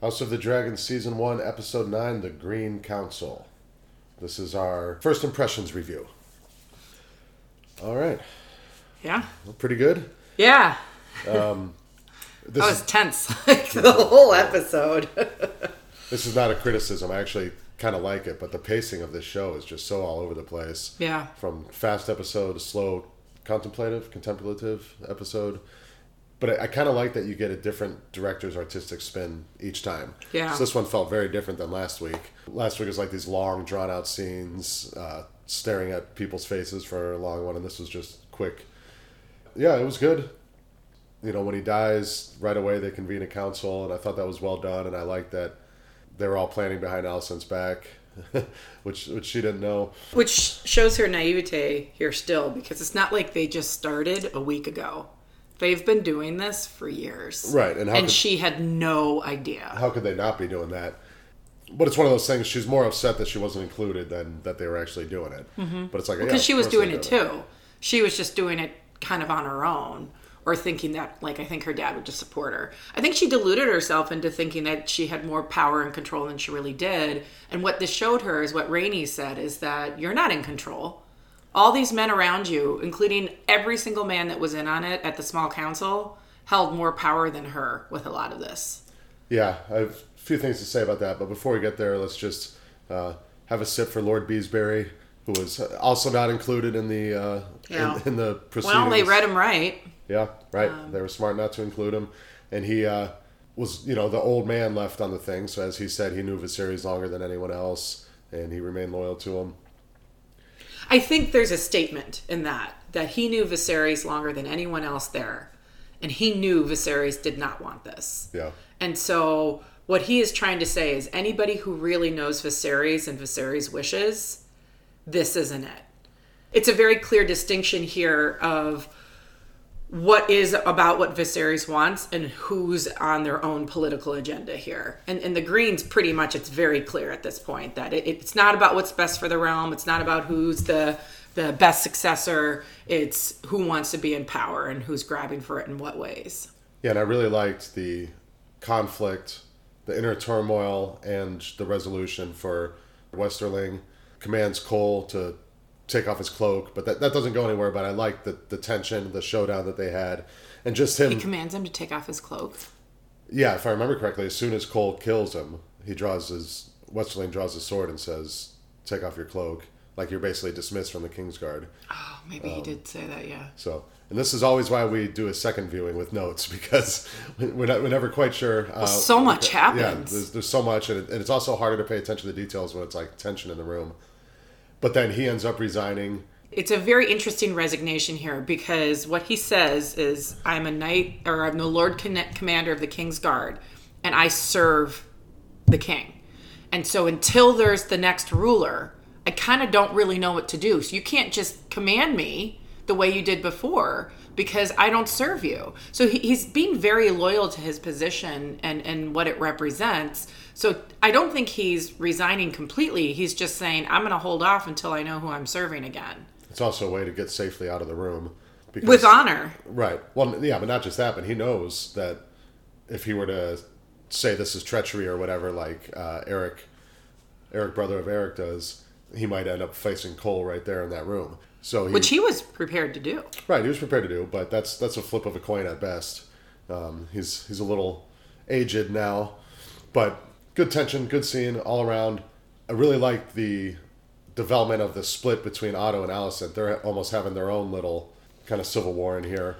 House of the Dragon Season 1, Episode 9 The Green Council. This is our first impressions review. All right. Yeah. Pretty good. Yeah. Um, This, I was is, tense like the whole episode. this is not a criticism. I actually kind of like it, but the pacing of this show is just so all over the place. yeah. From fast episode to slow contemplative, contemplative episode. But I, I kind of like that you get a different director's artistic spin each time. Yeah. So this one felt very different than last week. Last week was like these long, drawn out scenes, uh, staring at people's faces for a long one, and this was just quick. Yeah, it was good. You know, when he dies, right away they convene a council, and I thought that was well done, and I like that they were all planning behind Alicent's back, which which she didn't know. Which shows her naivete here still because it's not like they just started a week ago. They've been doing this for years. Right, and how and could- she had no idea. how could they not be doing that? But it's one of those things. She's more upset that she wasn't included than that they were actually doing it. Mm-hmm. But it's like yeah, Because of she was doing it too. She was just doing it kind of on her own or thinking that like I think her dad would just support her. I think she deluded herself into thinking that she had more power and control than she really did. And what this showed her is what Rhaenys said is that you're not in control. All these men around you, including every single man that was in on it at the small council, held more power than her with a lot of this. Yeah, I have a few things to say about that. But before we get there, let's just uh, have a sip for Lord Beesbury, who was also not included in the uh, Yeah. in, in the proceedings. Well, they read him right. Yeah, right. Um, they were smart not to include him, and he uh, was, you know, the old man left on the thing. So as he said, he knew Viserys longer than anyone else, and he remained loyal to him. I think there's a statement in that that he knew Viserys longer than anyone else there, and he knew Viserys did not want this. Yeah. And so what he is trying to say is anybody who really knows Viserys and Viserys' wishes, this isn't it. It's a very clear distinction here of what is about what Viserys wants and who's on their own political agenda here. And and the Greens pretty much it's very clear at this point that it, it's not about what's best for the realm. It's not about who's the the best successor. It's who wants to be in power and who's grabbing for it in what ways. Yeah, and I really liked the conflict, the inner turmoil, and the resolution for Westerling. Commands Cole to take off his cloak, but that, that doesn't go anywhere. But I like the, the tension, the showdown that they had, and just him. He commands him to take off his cloak. Yeah, if I remember correctly, as soon as Cole kills him, he draws his Westerling draws his sword and says, "Take off your cloak." Like you're basically dismissed from the Kingsguard. Oh, maybe he did say that. Yeah. So, and this is always why we do a second viewing with notes because we're, not, we're never quite sure. Uh, so much Yeah, happens. there's, there's so much, and, it, and it's also harder to pay attention to the details when it's like tension in the room. But then he ends up resigning. It's a very interesting resignation here because what he says is, "I'm a knight, or I'm the Lord Commander of the King's Guard, and I serve the king." And so, until there's the next ruler, I kind of don't really know what to do. So you can't just command me the way you did before because I don't serve you. So he, he's being very loyal to his position and and what it represents. So I don't think he's resigning completely. He's just saying, "I'm going to hold off until I know who I'm serving again." It's also a way to get safely out of the room. Because, With honor. Right. Well, yeah, but not just that, but he knows that if he were to say this is treachery or whatever, like uh, Eric, Eric, brother of Eric, does, he might end up facing Cole right there in that room. So he, which he was prepared to do. right, he was prepared to do, but that's that's a flip of a coin at best. Um, he's he's a little aged now, but good tension, good scene all around. I really like the development of the split between Otto and Alicent. They're almost having their own little kind of civil war in here.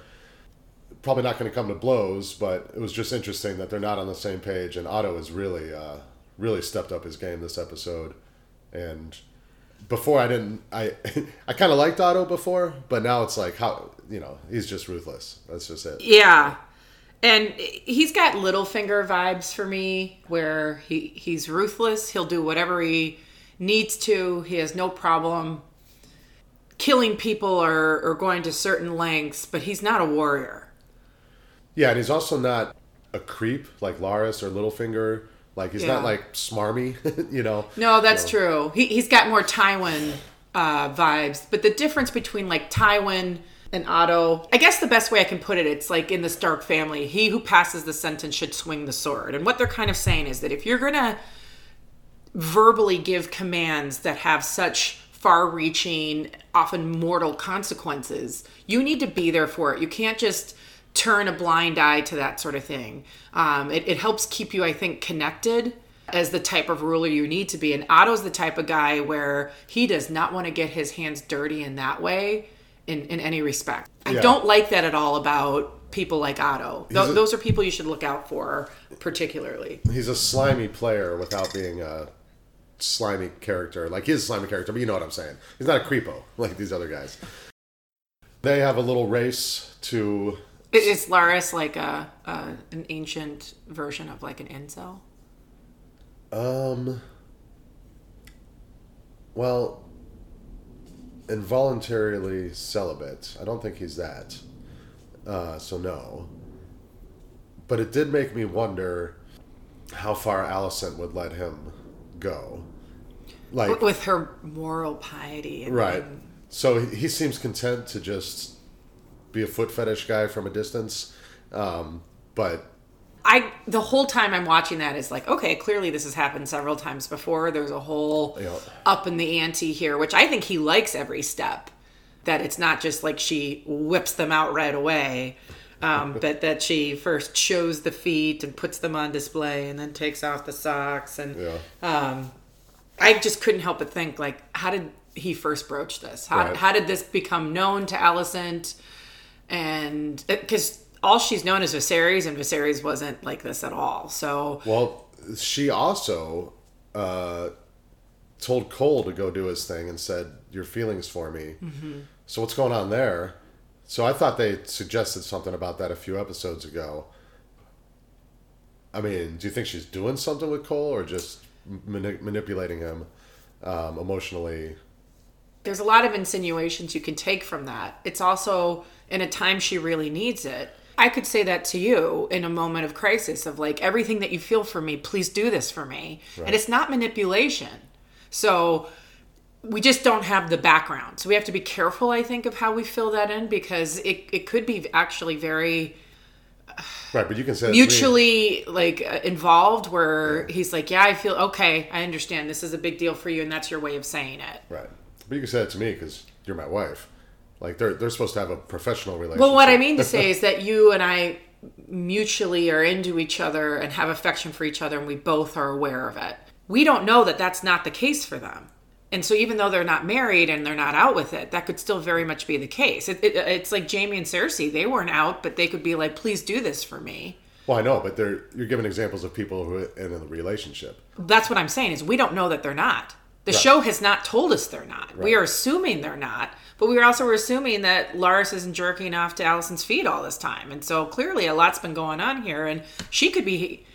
Probably not going to come to blows, but it was just interesting that they're not on the same page. And Otto has really, uh, really stepped up his game this episode. And before I didn't, I, I kind of liked Otto before, but now it's like how you know he's just ruthless. That's just it. Yeah. And he's got Littlefinger vibes for me, where he, he's ruthless. He'll do whatever he needs to. He has no problem killing people or, or going to certain lengths, but he's not a warrior. Yeah, and he's also not a creep like Larys or Littlefinger. Like he's Yeah. not like smarmy, you know. No, that's true. He, he's got more Tywin uh, vibes. But the difference between like Tywin and Otto. I guess the best way I can put it, it's like in the Stark family, he who passes the sentence should swing the sword. And what they're kind of saying is that if you're going to verbally give commands that have such far reaching, often mortal consequences, you need to be there for it. You can't just turn a blind eye to that sort of thing. Um, it, it helps keep you, I think, connected as the type of ruler you need to be. And Otto's the type of guy where he does not want to get his hands dirty in that way in, in any respect. I Yeah. don't like that at all about people like Otto. Th- a- those are people you should look out for, particularly. He's a slimy player without being a slimy character. Like he's a slimy character, but you know what I'm saying. He's not a creepo like these other guys. They have a little race to. Is Larys like a, a an ancient version of like an incel? Um. Well, involuntarily celibate. I don't think he's that. Uh, so no. But it did make me wonder how far Alicent would let him go. Like With her moral piety. And, Right. So he he seems content to just be a foot fetish guy from a distance. Um, but I the whole time I'm watching that is like, okay, clearly this has happened several times before. There's a whole Yeah. up in the ante here, which I think he likes every step. That it's not just like she whips them out right away, um, but that she first shows the feet and puts them on display, and then takes off the socks. And yeah, um, I just couldn't help but think, like, how did he first broach this? How, Right. how did this become known to Alicent? And because all she's known is Viserys, and Viserys wasn't like this at all. So well, she also uh, told Cole to go do his thing and said, "Your feelings for me." So what's going on there? So I thought they suggested something about that a few episodes ago. I mean, do you think she's doing something with Cole or just mani- manipulating him um, emotionally? There's a lot of insinuations you can take from that. It's also in a time she really needs it. I could say that to you in a moment of crisis of like everything that you feel for me, please do this for me. And it's not manipulation. So we just don't have the background. So we have to be careful, I think, of how we fill that in because it, it could be actually very Right, but you can say that to me. mutually like uh, involved where he's like, yeah, I feel okay. I understand this is a big deal for you. And that's your way of saying it. Right. But you can say that to me because you're my wife. Like they're they're supposed to have a professional relationship. Well, what I mean to say is that you and I mutually are into each other and have affection for each other, and we both are aware of it. We don't know that that's not the case for them. And so, even though they're not married and they're not out with it, that could still very much be the case. It, it, it's like Jaime and Cersei; they weren't out, but they could be like, "Please do this for me." Well, I know, but they're you're giving examples of people who are in a relationship. That's what I'm saying is we don't know that they're not. The Right. show has not told us they're not. We are assuming they're not, but we are also assuming that Larys isn't jerking off to Alicent's feet all this time. And so clearly a lot's been going on here and she could be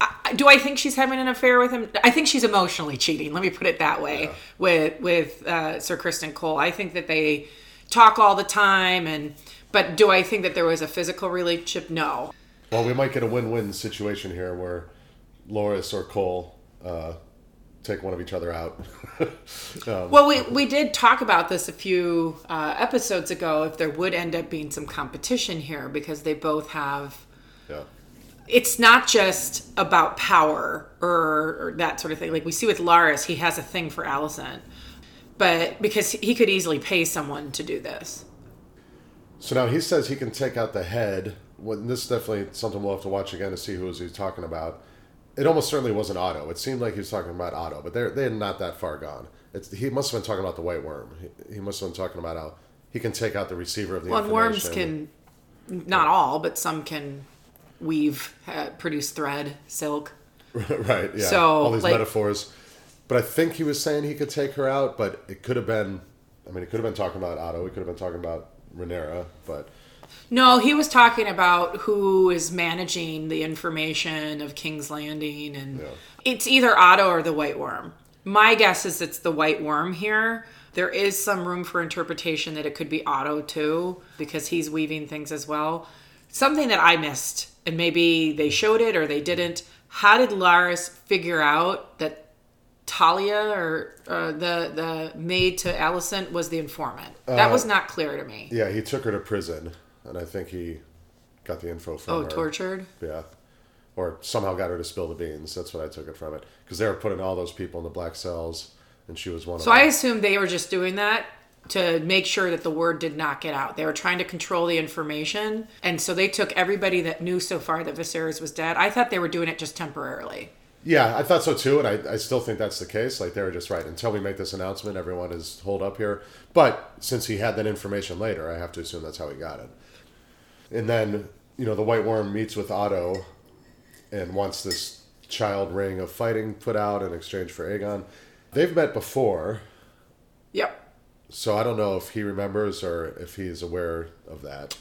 I- do I think she's having an affair with him? I think she's emotionally cheating. Let me put it that way with with uh, Sir Criston Cole. I think that they talk all the time, and but do I think that there was a physical relationship? No. Well, we might get a win-win situation here where Larys or Cole uh, take one of each other out. um, Well, we, we did talk about this a few uh, episodes ago. If there would end up being some competition here, because they both have. yeah. It's not just about power or, or that sort of thing. Like we see with Larys, he has a thing for Alicent, but because he could easily pay someone to do this. So now he says he can take out the head. Well, this is definitely something we'll have to watch again to see who was he talking about. It almost certainly wasn't Otto. It seemed like he was talking about Otto, but they're they're not that far gone. It's, he must have been talking about the White Worm. He, he must have been talking about how he can take out the receiver of the Well, worms can, not all, but some can weave, uh, produce thread, silk. right. Yeah. So, all these like- metaphors. But I think he was saying he could take her out, but it could have been. I mean, it could have been talking about Otto. He could have been talking about Rhaenyra, but No, he was talking about who is managing the information of King's Landing, and Yeah. it's either Otto or the White Worm. My guess is it's the White Worm here. There is some room for interpretation that it could be Otto too, because he's weaving things as well. Something that I missed, and maybe they showed it or they didn't. How did Larys figure out that Talia or uh, the the maid to Alicent was the informant. That was not clear to me. Yeah, he took her to prison, and I think he got the info from her. Oh, her. tortured. Yeah. Or somehow got her to spill the beans. That's what I took it from it. Because they were putting all those people in the black cells, and she was one So of So I them. assumed they were just doing that to make sure that the word did not get out. They were trying to control the information, and so they took everybody that knew so far that Viserys was dead. I thought they were doing it just temporarily. Yeah, I thought so too, and I, I still think that's the case. Like, they were just right. Until we make this announcement, everyone is holed up here. But since he had that information later, I have to assume that's how he got it. And then, you know, the White Worm meets with Otto and wants this child ring of fighting put out in exchange for Aegon. They've met before, Yep. so I don't know if he remembers or if he's aware of that.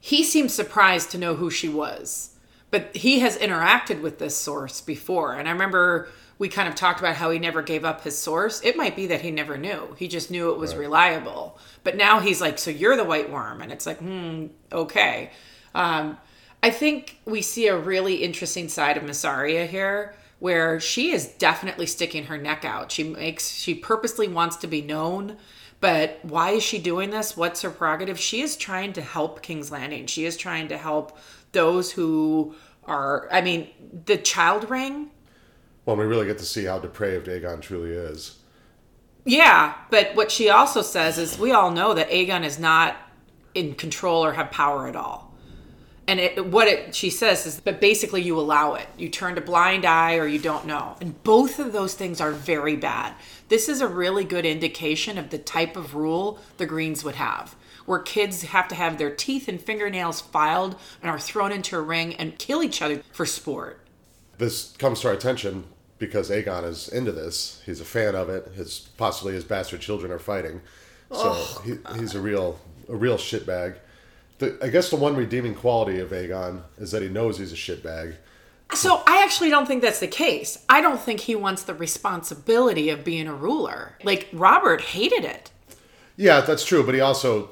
He seemed surprised to know who she was, but he has interacted with this source before. And I remember we kind of talked about how he never gave up his source. It might be that he never knew. He just knew it was reliable. But now he's like, so you're the white worm. And it's like, hmm, okay. Um, I think we see a really interesting side of Mysaria here where she is definitely sticking her neck out. She makes, she purposely wants to be known. But why is she doing this? What's her prerogative? She is trying to help King's Landing. She is trying to help those who are, I mean, the child ring. Well, we really get to see how depraved Aegon truly is. Yeah, but what she also says is we all know that Aegon is not in control or have power at all. And it, what it, she says is, but basically you allow it. You turn a blind eye or you don't know. And both of those things are very bad. This is a really good indication of the type of rule the Greens would have, where kids have to have their teeth and fingernails filed and are thrown into a ring and kill each other for sport. This comes to our attention because Aegon is into this. He's a fan of it. His possibly his bastard children are fighting, so oh, he, he's a real a real shitbag. The, I guess the one redeeming quality of Aegon is that he knows he's a shitbag. So I actually don't think that's the case. I don't think he wants the responsibility of being a ruler. Like Robert hated it. Yeah, that's true, but he also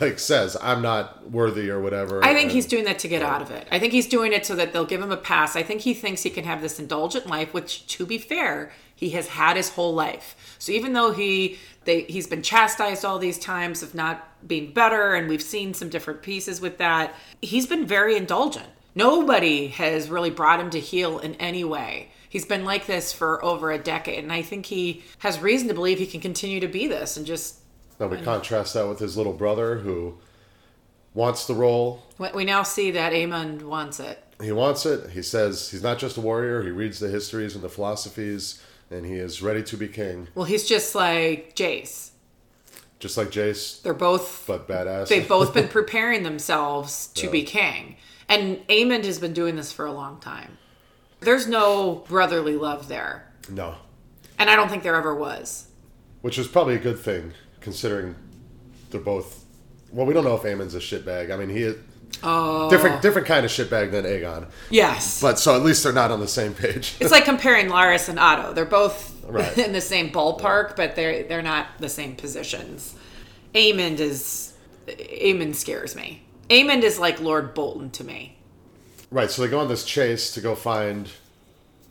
like says, "I'm not worthy" or whatever. I think and- he's doing that to get out of it. I think he's doing it so that they'll give him a pass. I think he thinks he can have this indulgent life, which, to be fair, he has had his whole life. So even though he they, he's been chastised all these times of not being better, and we've seen some different pieces with that, he's been very indulgent. Nobody has really brought him to heal in any way. He's been like this for over a decade, and I think he has reason to believe he can continue to be this and just Now we contrast that with his little brother who wants the role. we- now see that Aemond wants it. He wants it. He says he's not just a warrior. He reads the histories and the philosophies, and he is ready to be king, Well, he's just like Jace. just like Jace, They're both but badass. they've both been preparing themselves to be king. And Aemond has been doing this for a long time. There's no brotherly love there. no, And I don't think there ever was. which is probably a good thing considering they're both. Well, we don't know if Aemon's a shitbag. I mean, he is Oh. different, different kind of shitbag than Aegon. Yes. But so at least they're not on the same page. it's like comparing Larys and Otto. They're both Right. in the same ballpark, but they're they're not the same positions. Aemond is Aemond scares me. Aemond is like Lord Bolton to me. right. So they go on this chase to go find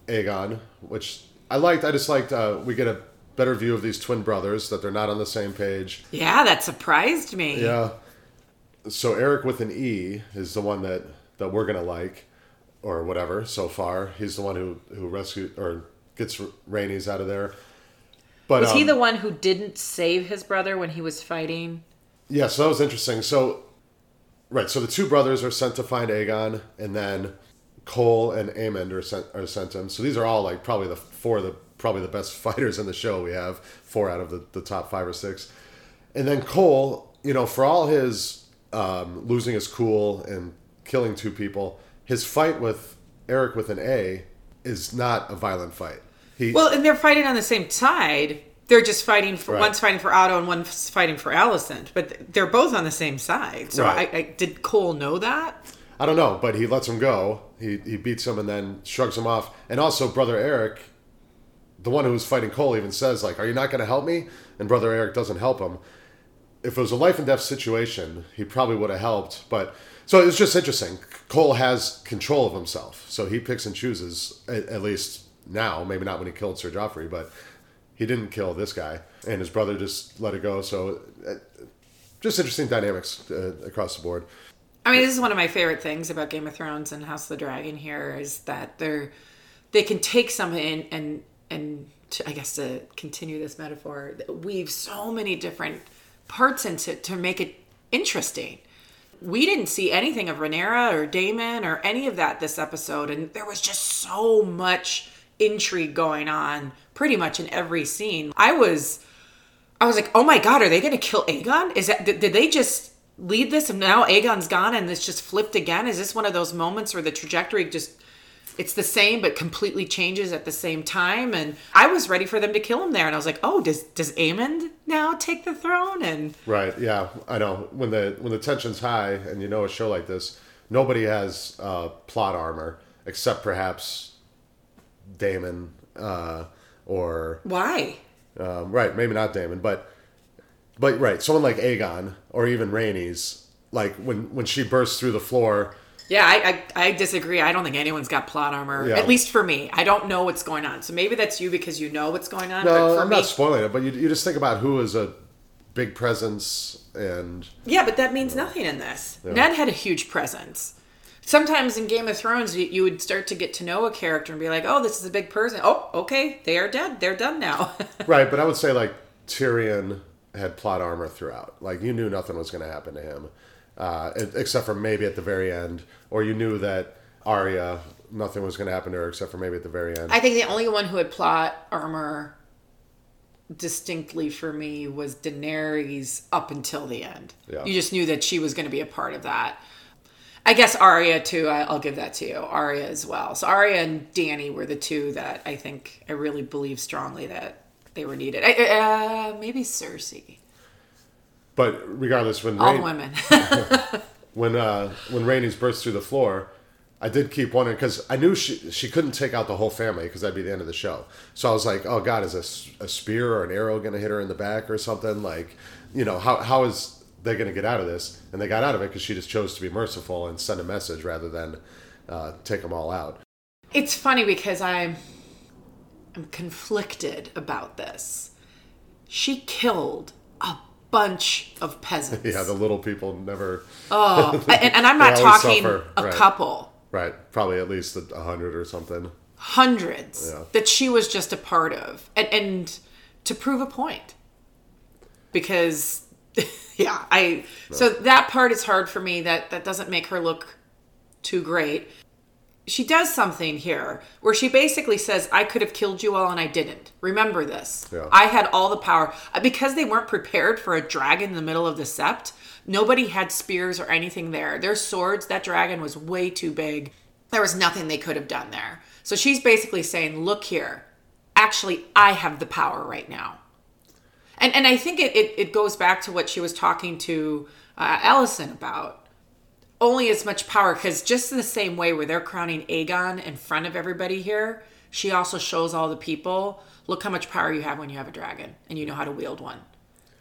Aegon, which I liked. I just liked. Uh, we get a better view of these twin brothers that they're not on the same page. Yeah, that surprised me. Yeah. So Eric with an E is the one that that we're gonna like, or whatever. So far, he's the one who who rescued or gets Rhaenys out of there. But Was he um, the one who didn't save his brother when he was fighting? Yeah, so that was interesting. So, right, so the two brothers are sent to find Aegon, and then Cole and Aemond are sent are sent him. So these are all like probably the four of the probably the best fighters in the show. We have four out of the, the top five or six, and then Cole, you know, for all his um, losing his cool and killing two people, his fight with Eric with an A is not a violent fight. He Well, and they're fighting on the same side. They're just fighting for Right. one's fighting for Otto and one's fighting for Alicent, but they're both on the same side. So Right. I, I did Cole know that? I don't know, but he lets him go. He he beats him and then shrugs him off. And also, brother Eric, the one who was fighting Cole, even says like, "Are you not going to help me?" And brother Eric doesn't help him. If it was a life and death situation, he probably would have helped. But so it's just interesting. Cole has control of himself, so he picks and chooses. At, at least now. Maybe not when he killed Sir Joffrey, but he didn't kill this guy, and his brother just let it go. So, uh, just interesting dynamics uh, across the board. I mean, this is one of my favorite things about Game of Thrones and House of the Dragon. Here is that they're they can take something and and, to, I guess to continue this metaphor, weave so many different parts into to make it interesting. We didn't see anything of Rhaenyra or Daemon or any of that this episode, and there was just so much intrigue going on pretty much in every scene. I was I was like, "Oh my god, are they going to kill Aegon? Is that did, did they just lead this and now Aegon's gone and this just flipped again? Is this one of those moments where the trajectory just it's the same but completely changes at the same time. And i was ready for them to kill him there. And i was like oh does does Aemond now take the throne? And right. Yeah i know. When the when the tension's high and you know a show like this nobody has uh, plot armor except perhaps Daemon uh, or why? Um, right maybe not Daemon, but but right someone like Aegon or even Rhaenys like when when she bursts through the floor yeah, I, I, I disagree. I don't think anyone's got plot armor. Yeah. At least for me, I don't know what's going on. So maybe that's you because you know what's going on. No, I'm me, not spoiling it, but you, you just think about who is a big presence and yeah, but that means nothing in this. Ned had a huge presence. Sometimes in Game of Thrones, you, you would start to get to know a character and be like, "Oh, this is a big person. Oh, okay, they are dead. They're done now." right. But I would say like Tyrion had plot armor throughout. Like you knew nothing was going to happen to him, uh, except for maybe at the very end, or you knew that Arya nothing was going to happen to her except for maybe at the very end. I think the only one who had plot armor distinctly for me was Daenerys up until the end. Yeah. You just knew that she was going to be a part of that. I guess Arya too. I- I'll give that to you. Arya as well. So Arya and Dany were the two that I think I really believe strongly that they were needed. I- Uh, maybe Cersei. But regardless, when All Rhaen- women. when uh, when Rhaenys burst through the floor, I did keep wondering because I knew she she couldn't take out the whole family because that'd be the end of the show. So I was like, oh god, is a spear or an arrow going to hit her in the back or something? Like, you know, how how is they going to get out of this? And they got out of it because she just chose to be merciful and send a message rather than uh, take them all out. it's funny because I'm I'm conflicted about this. She killed a bunch of peasants. Yeah, the little people never. Oh, and, and I'm not talking suffer, a right. couple, Right, probably at least a hundred or something. hundreds Yeah. that she was just a part of, and and to prove a point, because yeah, I so that part is hard for me. That that doesn't make her look too great. She does something here where she basically says, I could have killed you all and I didn't. Remember this. Yeah. I had all the power. Uh, Because they weren't prepared for a dragon in the middle of the sept, nobody had spears or anything there. Their swords, that dragon was way too big. There was nothing they could have done there. So she's basically saying, Look here, actually, I have the power right now. And, and I think it, it, it goes back to what she was talking to uh, Alicent about only as much power because just in the same way where they're crowning Aegon in front of everybody here, she also shows all the people, look how much power you have when you have a dragon and you know how to wield one.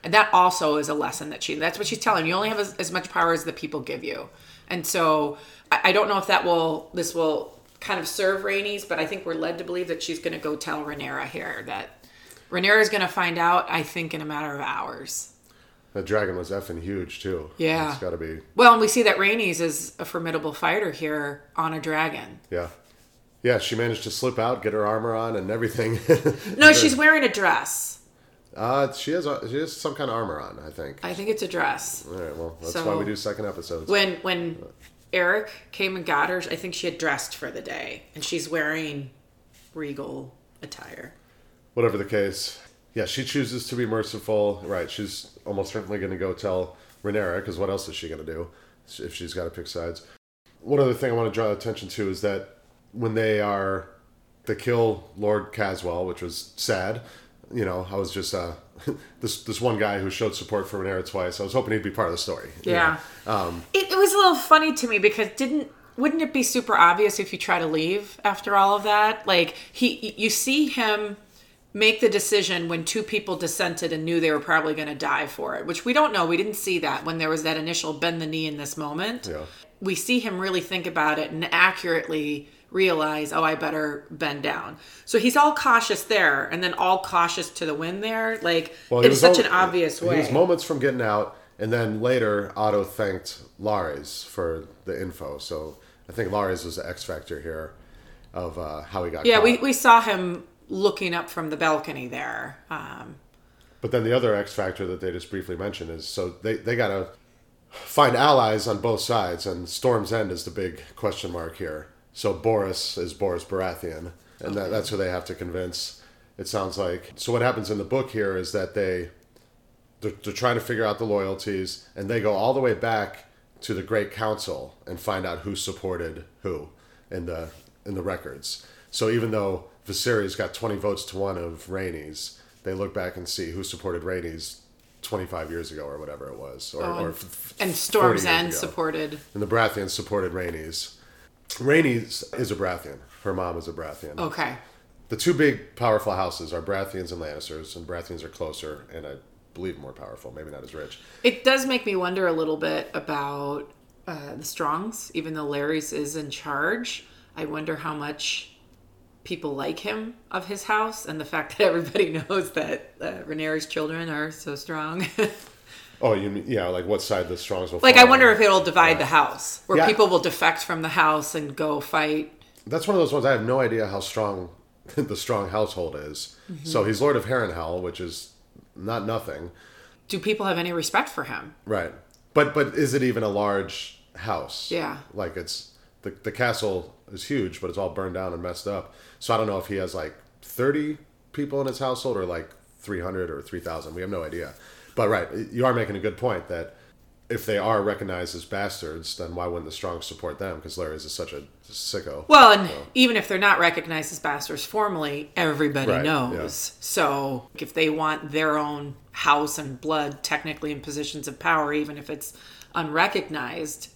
And that also is a lesson that she that's what she's telling you. Only have as, as much power as the people give you. And so I, I don't know if that will this will kind of serve Rhaenys, but I think we're led to believe that she's gonna go tell Rhaenyra here that Rhaenyra is gonna find out, I think, in a matter of hours. That dragon was effing huge too. Yeah. it's got to be. Well, and we see that Rhaenys is a formidable fighter here on a dragon. Yeah, yeah. She managed to slip out, get her armor on, and everything. No, she's wearing a dress. Uh, she has she has some kind of armor on, I think. I think it's a dress. All right, well, that's So- why we do second episodes. When when Eric came and got her, I think she had dressed for the day, and she's wearing regal attire. Whatever the case, yeah, she chooses to be merciful. Right, she's almost certainly going to go tell Rhaenyra because what else is she going to do if she's got to pick sides? One other thing I want to draw attention to is that when they are they kill Lord Caswell, which was sad. You know, I was just uh, this this one guy who showed support for Rhaenyra twice. I was hoping he'd be part of the story. you know. Yeah. Um, It, it was a little funny to me because didn't wouldn't it be super obvious if you try to leave after all of that? Like he you see him make the decision when two people dissented and knew they were probably going to die for it, which we don't know. We didn't see that when there was that initial bend the knee in this moment. Yeah. We see him really think about it and accurately realize, oh, I better bend down. So he's all cautious there, and then all cautious to the wind there. Like Well, it's such al- an obvious way. He was moments from getting out, and then later Otto thanked Larys for the info. So I think Larys was the X factor here of uh, how he got. yeah, caught. we, we saw him looking up from the balcony there. Um, But then the other X factor that they just briefly mentioned is so they they gotta find allies on both sides, and Storm's End is the big question mark here. So Borros is Borros Baratheon, and that, that's who they have to convince. It sounds like. So what happens in the book here is that they they're, they're trying to figure out the loyalties, and they go all the way back to the Great Council and find out who supported who in the in the records. So even though Viserys got twenty votes to one of Rhaenys, they look back and see who supported twenty five years ago or whatever it was, or, or f- and 40 Storm's End supported. And the Baratheons supported Rhaenys. Rhaenys is a Baratheon. Her mom is a Baratheon. Okay. The two big powerful houses are Baratheons and Lannisters, and Baratheons are closer and I believe more powerful, maybe not as rich. It does make me wonder a little bit about uh, the Strongs, even though Larys is in charge. I wonder how much people like him of his house and the fact that everybody knows that uh, children are so strong. Oh, you mean, yeah, like what side the Strongs will like, I wonder on. if it'll divide the house, where Yeah. people will defect from the house and go fight. That's one of those ones I have no idea how strong the Strong household is. Mm-hmm. So he's Lord of Harrenhal, which is not nothing. Do people have any respect for him? Right. But but is it even a large house? Yeah. Like it's the the castle is huge, but it's all burned down and messed up. So I don't know if he has like 30 people in his household or like 300 or 3000. We have no idea. But right, you are making a good point that if they are recognized as bastards, then why wouldn't the strong support them? Because Larys is such a sicko. Well, and even if they're not recognized as bastards formally, everybody Right, knows. So if they want their own house and blood technically in positions of power, even if it's unrecognized,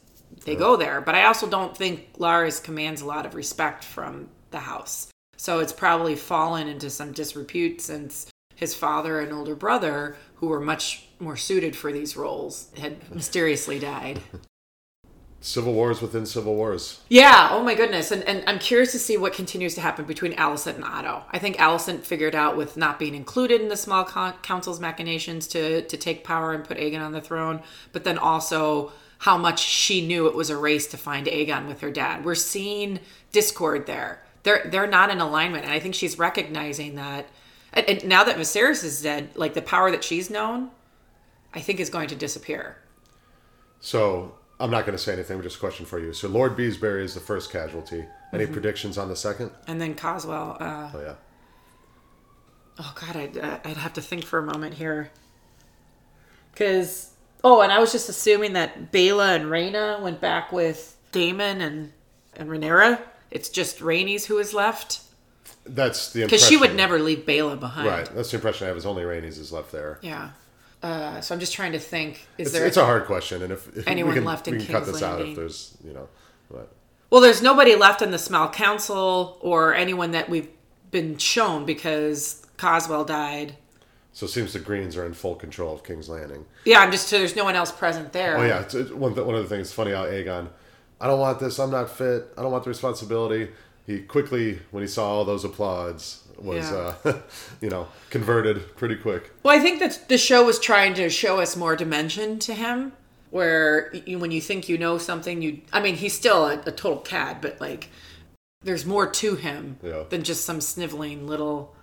they go there. But I also don't think Larys commands a lot of respect from the house. So it's probably fallen into some disrepute since his father and older brother, who were much more suited for these roles, had mysteriously died. Civil wars within civil wars. Yeah. Oh my goodness. And and I'm curious to see what continues to happen between Alicent and Otto. I think Alicent figured out with not being included in the small con- council's machinations to to take power and put Aegon on the throne, but then also how much she knew it was a race to find Aegon with her dad. We're seeing discord there. They're they're not in alignment, and I think she's recognizing that. And, and now that Viserys is dead, like the power that she's known, I think is going to disappear. So I'm not going to say anything. We're just a question for you. So Lord Beesbury is the first casualty. Any Mm-hmm. predictions on the second? And then Caswell. Uh, Oh yeah. oh god I'd, uh, I'd have to think for a moment here because oh and i was just assuming that Baela and Rhaena went back with Daemon and and Rhaenyra it's just Rhaenys who is left That's the because she would never leave Baela behind Right. That's the impression I have. Is only Rhaenys is left there. yeah uh, so i'm just trying to think is It's, there it's a hard question, and if, if Anyone we can, left in we can cut King's this out if there's you know, but well there's nobody left in the small council or anyone that we've been shown because Caswell died so it seems the Greens are in full control of King's Landing. yeah i'm just there's no one else present there Oh yeah, it's, it's one one of the things funny how Aegon, I don't want this. I'm not fit. I don't want the responsibility. He quickly, when he saw all those applauds, was Yeah. uh, you know converted pretty quick. Well, I think that the show was trying to show us more dimension to him, where you, when you think you know something, you. I mean, he's still a, a total cad, but like, there's more to him Yeah. than just some sniveling little.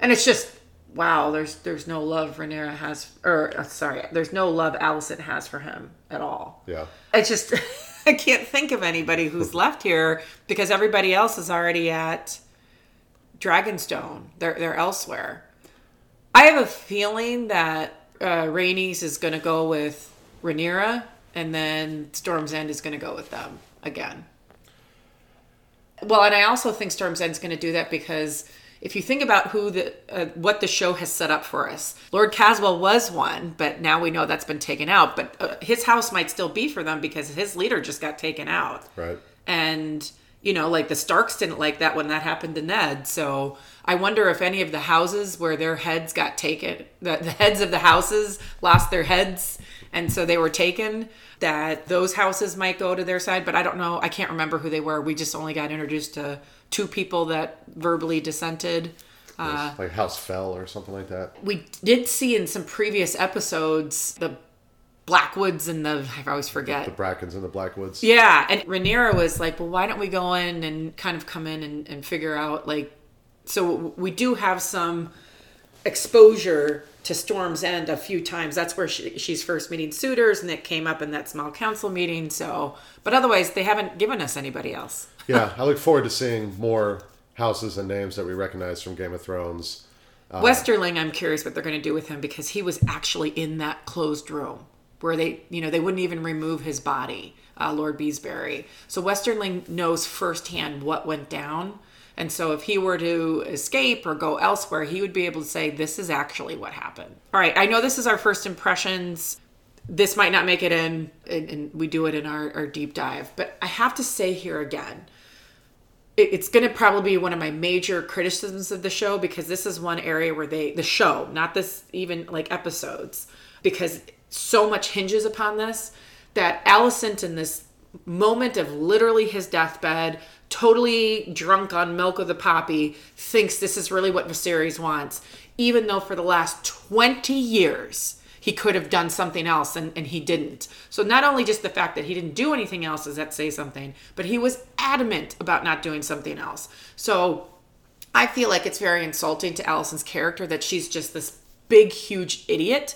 And it's just wow. There's there's no love Rhaenyra has, or uh, sorry, there's no love Alicent has for him at all. Yeah. It's just I can't think of anybody who's left here because everybody else is already at Dragonstone. They're they're elsewhere. I have a feeling that uh, Rhaenys is going to go with Rhaenyra, and then Storm's End is going to go with them again. Well, and I also think Storm's End is going to do that because if you think about who the uh, what the show has set up for us, Lord Caswell was one, but now we know that's been taken out. But uh, his house might still be for them because his leader just got taken out Right. and you know like the starks didn't like that when that happened to ned so i wonder if any of the houses where their heads got taken the, the heads of the houses lost their heads and so they were taken. That those houses might go to their side, but I don't know. I can't remember who they were. We just only got introduced to two people that verbally dissented. Uh, like House Fell or something like that. we did see in some previous episodes the Blackwoods and the I always forget The Brackens and the Blackwoods. yeah, and Rhaenyra was like, "Well, why don't we go in and kind of come in and, and figure out like?" So we do have some exposure to Storm's End a few times. That's where she, she's first meeting suitors, and it came up in that small council meeting. So, but otherwise, they haven't given us anybody else. yeah, I look forward to seeing more houses and names that we recognize from Game of Thrones. Westerling, I'm curious what they're going to do with him because he was actually in that closed room where they, you know, they wouldn't even remove his body, uh, Lord Beesbury. So Westerling knows firsthand what went down. And so if he were to escape or go elsewhere, he would be able to say, this is actually what happened. All right, I know this is our first impressions. This might not make it in, and, and we do it in our, our deep dive. But I have to say here again, it- it's going to probably be one of my major criticisms of the show because this is one area where they the show not this even like episodes because so much hinges upon this that Alicent in this moment of literally his deathbed totally drunk on milk of the poppy thinks this is really what Viserys wants even though for the last 20 years he could have done something else and, and he didn't. So not only just the fact that he didn't do anything else does that say something, but he was adamant about not doing something else. So I feel like it's very insulting to Alicent's character that she's just this big, huge idiot.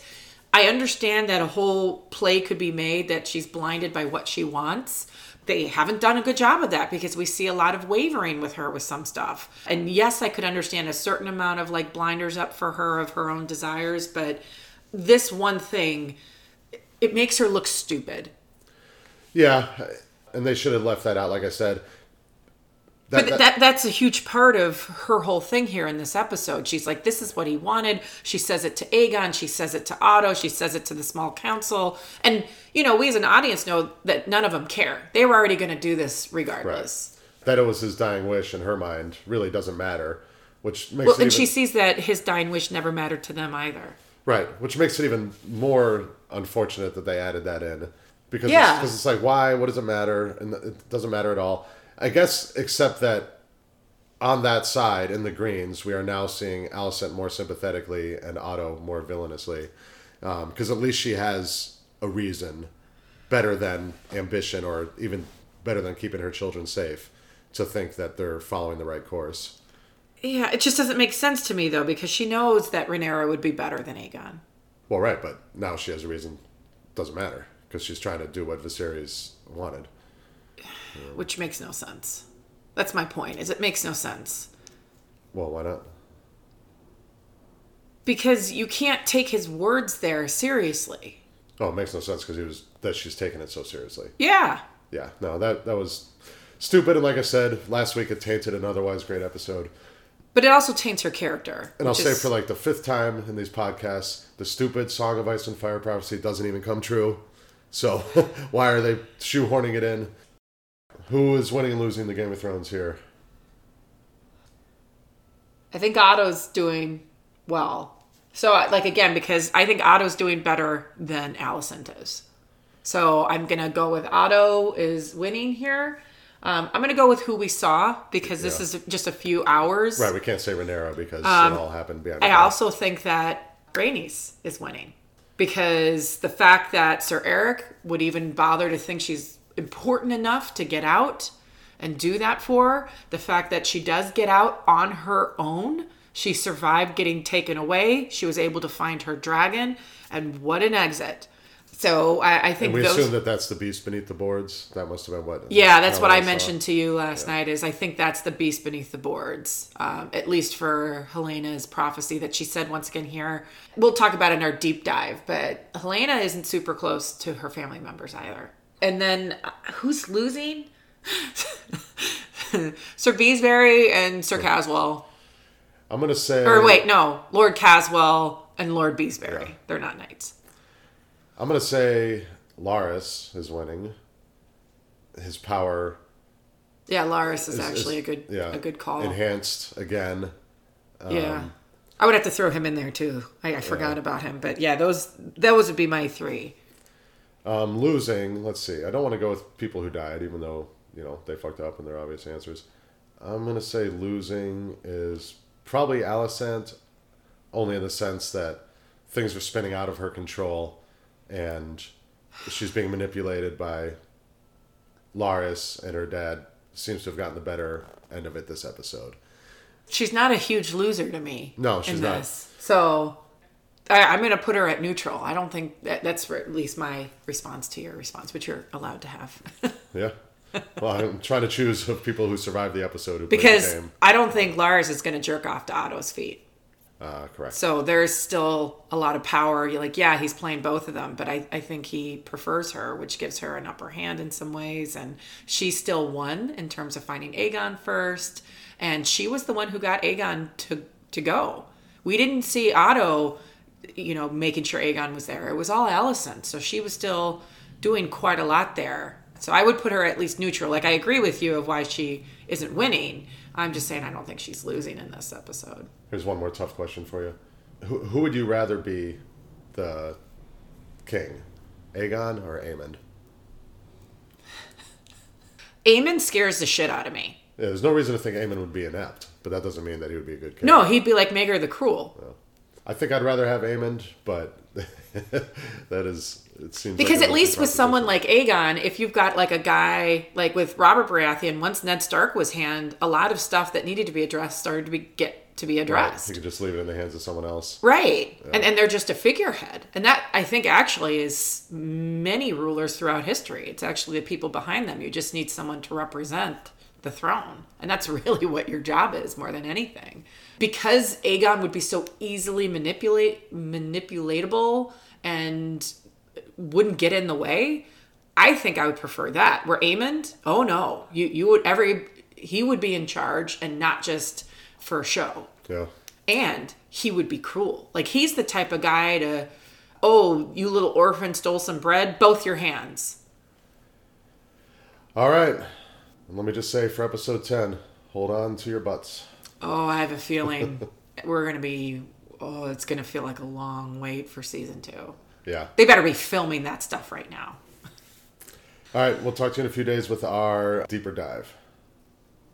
I understand that a whole play could be made that she's blinded by what she wants. They haven't done a good job of that because we see a lot of wavering with her with some stuff. And yes, I could understand a certain amount of like blinders up for her of her own desires, but this one thing, it makes her look stupid. Yeah, and they should have left that out. Like I said, But that, that's a huge part of her whole thing here in this episode. She's like, this is what he wanted. She says it to Aegon. She says it to Otto. She says it to the small council. And, you know, we as an audience know that none of them care. They were already going to do this regardless. that it was his dying wish in her mind really doesn't matter, which makes Well, it and even, she sees that his dying wish never mattered to them either. right, which makes it even more unfortunate that they added that in because Yeah. it's, 'cause it's like why? What does it matter? And it doesn't matter at all. I guess except that on that side in the Greens, we are now seeing Alicent more sympathetically and Otto more villainously, um, because at least she has a reason better than ambition or even better than keeping her children safe to think that they're following the right course. Yeah, it just doesn't make sense to me, though, because she knows that Rhaenyra would be better than Aegon. Well, right, but now she has a reason. Doesn't matter because she's trying to do what Viserys wanted. Which makes no sense. That's my point. Is it makes no sense Well, why not? because you can't take his words there seriously. Oh, it makes no sense because he was that she's taking it so seriously. Yeah, Yeah, no, that that was stupid. And like I said last week, it tainted an otherwise great episode. but it also taints her character. And I'll which say for like the fifth time in these podcasts, the stupid Song of Ice and Fire prophecy doesn't even come true. So why are they shoehorning it in? Who is winning and losing the Game of Thrones here? I think Otto's doing well. So, like again, because I think Otto's doing better than Alicent is. So I'm gonna go with Otto is winning here. Um, I'm gonna go with who we saw because this Yeah. is just a few hours. Right, we can't say Rhaenyra because it all happened behind. Um, I also think that Rhaenys is winning because the fact that Sir Eric would even bother to think she's important enough to get out and do that for her, the fact that she does get out on her own, she survived getting taken away, she was able to find her dragon, and what an exit. So I, I think we those. assume that that's the beast beneath the boards. That must have been what. Yeah, that's what I saw. mentioned to you last night. Is I think that's the beast beneath the boards, um, at least for Helaena's prophecy that she said once again here. We'll talk about it in our deep dive, but Helena isn't super close to her family members either. And then uh, who's losing? Sir Beesbury and Sir Caswell. I'm gonna say. Or wait, no, Lord Caswell and Lord Beesbury. They're not knights. I'm gonna say Larys is winning. His power Yeah, Larys is, is- actually is- a good yeah, a good call. Enhanced again. Yeah. I would have to throw him in there too. I, I forgot about him, but yeah, those those would be my three. Um, losing, let's see. I don't want to go with people who died, even though, you know, they fucked up and they're obvious answers. I'm going to say losing is probably Alicent, only in the sense that things are spinning out of her control and she's being manipulated by Larys, and her dad seems to have gotten the better end of it this episode. She's not a huge loser to me. No, she's not. This. So I, I'm going to put her at neutral. I don't think that, that's for at least my response to your response, which you're allowed to have. Yeah. Well, I'm trying to choose of people who survived the episode who because the game. I don't think Larys is going to jerk off to Otto's feet. Uh, correct. So there's still a lot of power. You're like, yeah, he's playing both of them, but I, I think he prefers her, which gives her an upper hand in some ways. And she still won in terms of finding Aegon first. And she was the one who got Aegon to, to go. We didn't see Otto, you know, making sure Aegon was there. It was all Alicent. So she was still doing quite a lot there. So I would put her at least neutral. Like I agree with you of why she isn't winning. I'm just saying I don't think she's losing in this episode. Here's one more tough question for you. Who, who would you rather be the king? Aegon or Aemond? Aemond scares the shit out of me. Yeah, there's no reason to think Aemond would be inept, but that doesn't mean that he would be a good king. No, he'd be like Maegor the Cruel. I think I'd rather have Aemond, but that is it seems Because a at least with someone like Aegon, if you've got like a guy like with Robert Baratheon, once Ned Stark was hand, a lot of stuff that needed to be addressed started to be get to be Right, addressed. you could just leave it in the hands of someone else. Right. And and they're just a figurehead. And that I think actually is many rulers throughout history. It's actually the people behind them. You just need someone to represent the throne. And that's really what your job is more than anything. Because Aegon would be so easily manipulate manipulatable and wouldn't get in the way, I think I would prefer that. Where Aemond, oh no, you you would every he would be in charge and not just for show Yeah. and he would be cruel. Like he's the type of guy to, oh, you little orphan stole some bread, both your hands. All right. And let me just say for episode 10, hold on to your butts. Oh, I have a feeling we're gonna be. Oh, it's gonna feel like a long wait for season two. Yeah. They better be filming that stuff right now. All right. We'll talk to you in a few days with our deeper dive.